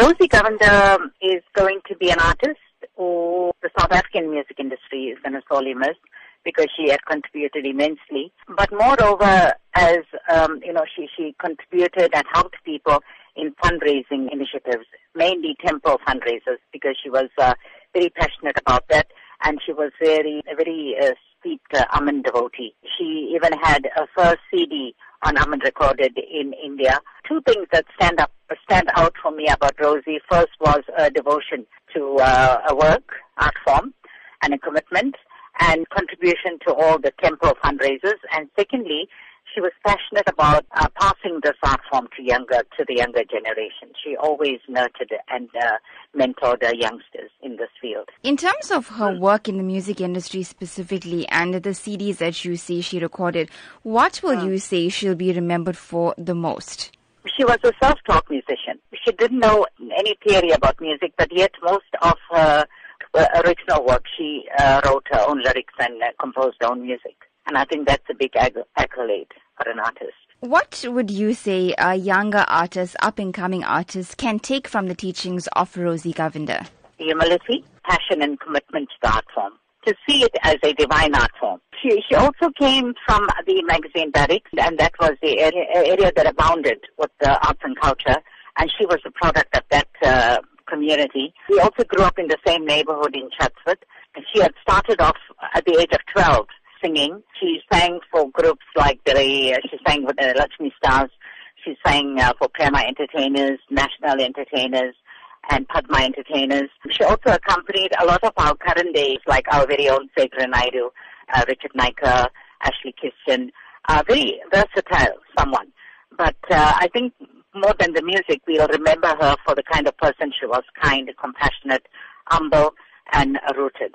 Rosy Govender is going to be an artist who the South African music industry is going to sorely miss because she had contributed immensely. But moreover, as um, you know, she she contributed and helped people in fundraising initiatives, mainly temple fundraisers, because she was uh, very passionate about that, and she was very a very uh, steeped uh, devotee. She even had a first CD on Amen recorded in India. Two things that stand up stand out for me about Rosy. First was a devotion to uh, a work, art form, and a commitment and contribution to all the temple fundraisers. And secondly, she was passionate about uh, passing this art form to younger to the younger generation. She always nurtured and uh, mentored uh, youngsters in this field. In terms of her work in the music industry specifically and the CDs that you say she recorded, what will you say she'll be remembered for the most? She was a self-taught musician. She didn't know any theory about music, but yet most of her uh, original work, she uh, wrote her own lyrics and uh, composed her own music. And I think that's a big accolade for an artist. What would you say a younger artist, up and coming artist, can take from the teachings of Rosy Govender? Humility, passion, and commitment to the art form. To see it as a divine art form. She, she also came from the magazine Barracks, and that was the area, area that abounded with the arts and culture. And she was a product of that uh, community. We also grew up in the same neighborhood in Chatsworth. And she had started off at the age of 12 singing. She sang for groups like the, she sang with the Lakshmi Stars. She sang uh, for Prema Entertainers, National Entertainers, and Padma Entertainers. She also accompanied a lot of our current days, like our very own Sekhar Naidu, uh, Richard Naicker, Ashley Christian. Uh, very versatile someone. But uh, I think more than the music, we'll remember her for the kind of person she was, kind, compassionate, humble, and rooted.